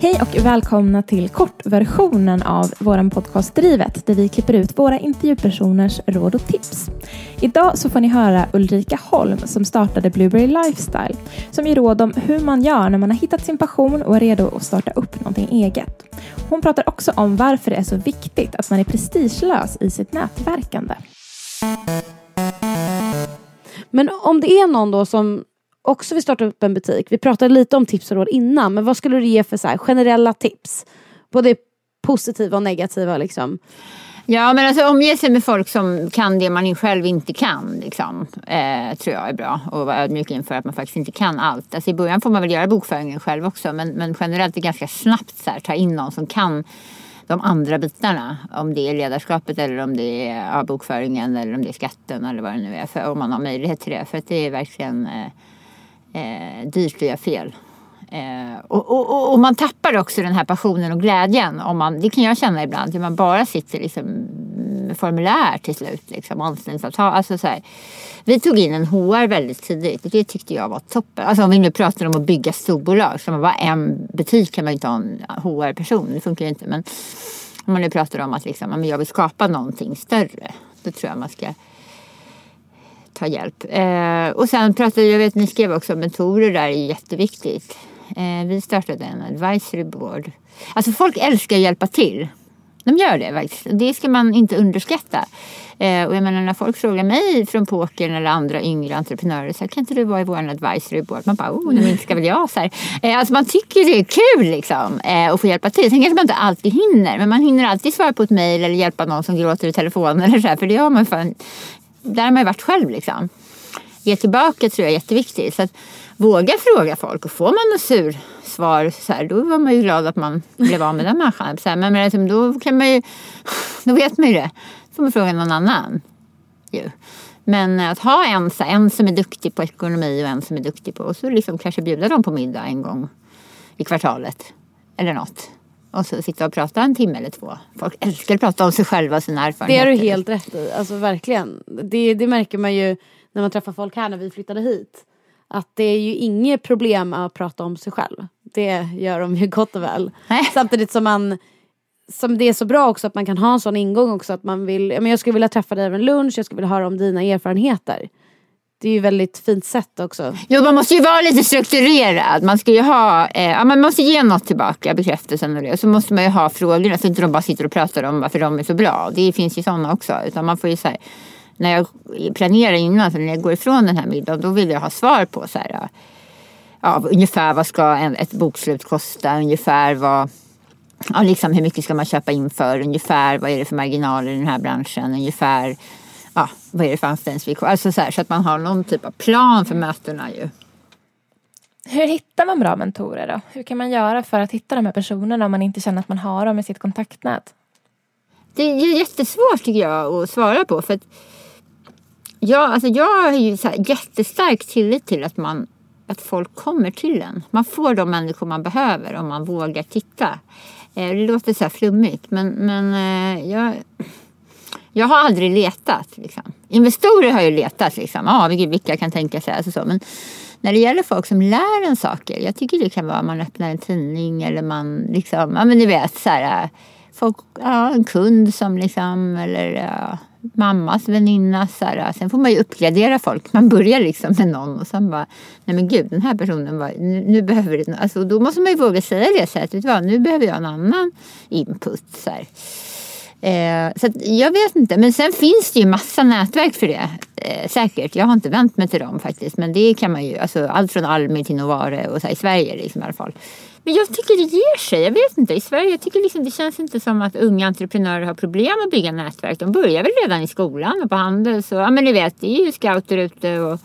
Hej och välkomna till kortversionen av vår podcast Drivet där vi klipper ut våra intervjupersoners råd och tips. Idag så får ni höra Ulrika Holm som startade Blueberry Lifestyle som ger råd om hur man gör när man har hittat sin passion och är redo att starta upp någonting eget. Hon pratar också om varför det är så viktigt att man är prestigelös i sitt nätverkande. Men om det är någon då som också vill starta upp en butik. Vi pratade lite om tips och råd innan, men vad skulle du ge för så här, generella tips? Både positiva och negativa liksom. Ja, men alltså omge sig med folk som kan det man själv inte kan. Liksom, eh, tror jag är bra. Och vara ödmjuk inför att man faktiskt inte kan allt. Alltså, I början får man väl göra bokföringen själv också. Men, men generellt är det ganska snabbt så här, ta in någon som kan de andra bitarna. Om det är ledarskapet eller om det är ja, bokföringen eller om det är skatten eller vad det nu är. För, om man har möjlighet till det. För att det är verkligen eh, eh, dyrt att göra fel. Eh, och, och, och, man tappar också den här passionen och glädjen. Om man, det kan jag känna ibland. Om man bara sitter liksom med formulär till slut. Liksom, anställningsavtal. Alltså, så här. Vi tog in en HR väldigt tidigt och det tyckte jag var toppen. Alltså, om vi nu pratar om att bygga storbolag. Så man bara en butik kan man inte ha en HR-person. Det funkar ju inte. Men om man nu pratar om att liksom, jag vill skapa någonting större. Då tror jag man ska ta hjälp. Eh, och sen pratade jag, vet ni skrev också om mentorer där är jätteviktigt. Eh, vi startade en advisory board. Alltså folk älskar att hjälpa till. De gör det faktiskt. Det ska man inte underskatta. Eh, och jag menar när folk frågar mig från pokern eller andra yngre entreprenörer så här, kan inte du vara i vår advisory board? Man bara, oh, inte ska väl jag. Så här. Eh, alltså man tycker det är kul liksom eh, att få hjälpa till. Sen kanske man inte alltid hinner. Men man hinner alltid svara på ett mejl eller hjälpa någon som gråter i telefon eller så här, För det har man fan där har man ju varit själv liksom. Ge tillbaka tror jag är jätteviktigt. Så att våga fråga folk och får man något sur svar så här, då var man ju glad att man blev av med den människan. Så här, men liksom, då kan man ju, då vet man ju det. Då får man fråga någon annan. Ju. Men att ha en, så här, en som är duktig på ekonomi och en som är duktig på och så liksom kanske bjuda dem på middag en gång i kvartalet. Eller något. Och så sitta och prata en timme eller två. Folk älskar att prata om sig själva och sina erfarenheter. Det har du helt rätt i. Alltså verkligen. Det, det märker man ju när man träffar folk här när vi flyttade hit. Att det är ju inget problem att prata om sig själv. Det gör de ju gott och väl. Nej. Samtidigt som man som det är så bra också att man kan ha en sån ingång också att man vill, men jag skulle vilja träffa dig över en lunch, jag skulle vilja höra om dina erfarenheter det är ju väldigt fint sätt också. Jo, man måste ju vara lite strukturerad. Man ska ju ha, eh, ja, man måste ge något tillbaka, bekräftelsen och det. Så måste man ju ha frågorna så inte de bara sitter och pratar om varför de är så bra. Det finns ju sådana också. Utan man får ju så här, när jag planerar innan, så när jag går ifrån den här middagen, då vill jag ha svar på så här, ja, ungefär vad ska en, ett bokslut kosta, ungefär vad Ja, liksom hur mycket ska man köpa in för? Ungefär vad är det för marginaler i den här branschen? Ungefär ja, vad är det för anställningsvillkor? Alltså så, här, så att man har någon typ av plan för mötena ju. Hur hittar man bra mentorer då? Hur kan man göra för att hitta de här personerna om man inte känner att man har dem i sitt kontaktnät? Det är jättesvårt tycker jag att svara på. För att jag, alltså jag har ju så här jättestark tillit till att, man, att folk kommer till en. Man får de människor man behöver om man vågar titta. Eh, det låter så här flummigt men, men eh, jag jag har aldrig letat. Liksom. Investorer har ju letat. Liksom. Ah, vilka kan tänka sig. Alltså så. Men när det gäller folk som lär en saker. Jag tycker det kan vara man öppnar en tidning eller man liksom, ja men ni vet så här, folk, ja, en kund som liksom, eller ja, mammas väninna. Så här, sen får man ju uppgradera folk. Man börjar liksom med någon och sen bara, nej men gud den här personen var, nu, nu behöver det, alltså då måste man ju våga säga det så här, vet du vad, nu behöver jag en annan input. Så här. Eh, så jag vet inte, men sen finns det ju massa nätverk för det. Eh, säkert, jag har inte vänt mig till dem faktiskt. Men det kan man ju, alltså allt från Almi till Novare och så här, i Sverige liksom, i alla fall. Men jag tycker det ger sig. Jag vet inte. I Sverige jag tycker liksom, det känns inte som att unga entreprenörer har problem att bygga nätverk. De börjar väl redan i skolan och på Handels. Och, ja men ni vet, det är ju scouter ute och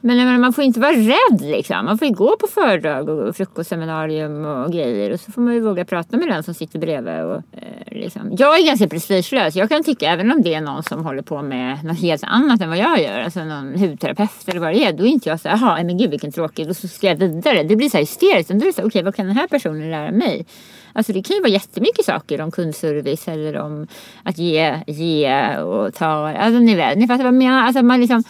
men menar, man får inte vara rädd liksom. Man får ju gå på föredrag och frukostseminarium och grejer. Och så får man ju våga prata med den som sitter bredvid. Och, eh, liksom. Jag är ganska prestigelös. Jag kan tycka, även om det är någon som håller på med något helt annat än vad jag gör. Alltså någon hudterapeut eller vad det är. Då är inte jag så här, jaha, men gud vilken tråkig. Då ska jag vidare. Det blir så här hysteriskt. Då är det så okej okay, vad kan den här personen lära mig? Alltså det kan ju vara jättemycket saker om kundservice eller om att ge, ge och ta. Alltså ni vet, ni fattar vad jag menar. Alltså man liksom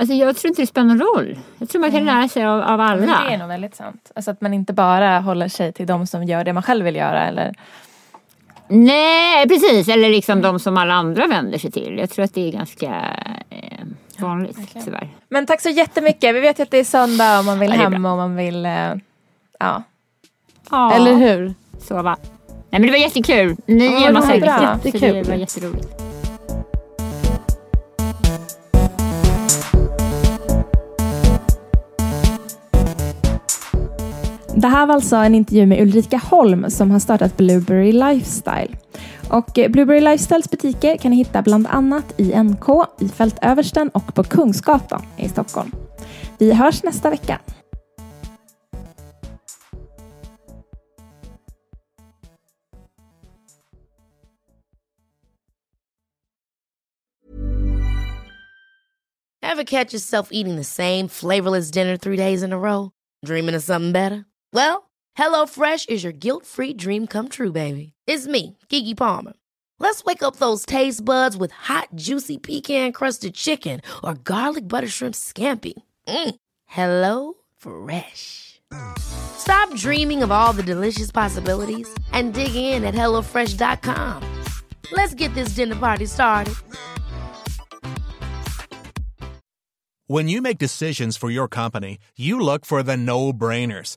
Alltså jag tror inte det spelar någon roll. Jag tror man kan mm. lära sig av, av alla. Men det är nog väldigt sant. Alltså att man inte bara håller sig till de som gör det man själv vill göra eller Nej precis, eller liksom de som alla andra vänder sig till. Jag tror att det är ganska eh, vanligt ja, tyvärr. Men tack så jättemycket. Vi vet ju att det är söndag och man vill ja, hem och man vill eh, ja. ja. Eller hur? Sova. Nej men det var jättekul. Ni ja, är massa jättekul. Det var jätteroligt. Det här var alltså en intervju med Ulrika Holm som har startat Blueberry Lifestyle. Och eh, Blueberry Lifestyles butiker kan ni hitta bland annat i NK, i Fältöversten och på Kungsgatan i Stockholm. Vi hörs nästa vecka. Have catch yourself eating the same flavorless dinner three days in a row? Dreaming of something better? Well, HelloFresh is your guilt-free dream come true, baby. It's me, Gigi Palmer. Let's wake up those taste buds with hot, juicy pecan-crusted chicken or garlic butter shrimp scampi. Mm. Hello Fresh. Stop dreaming of all the delicious possibilities and dig in at HelloFresh.com. Let's get this dinner party started. When you make decisions for your company, you look for the no-brainers.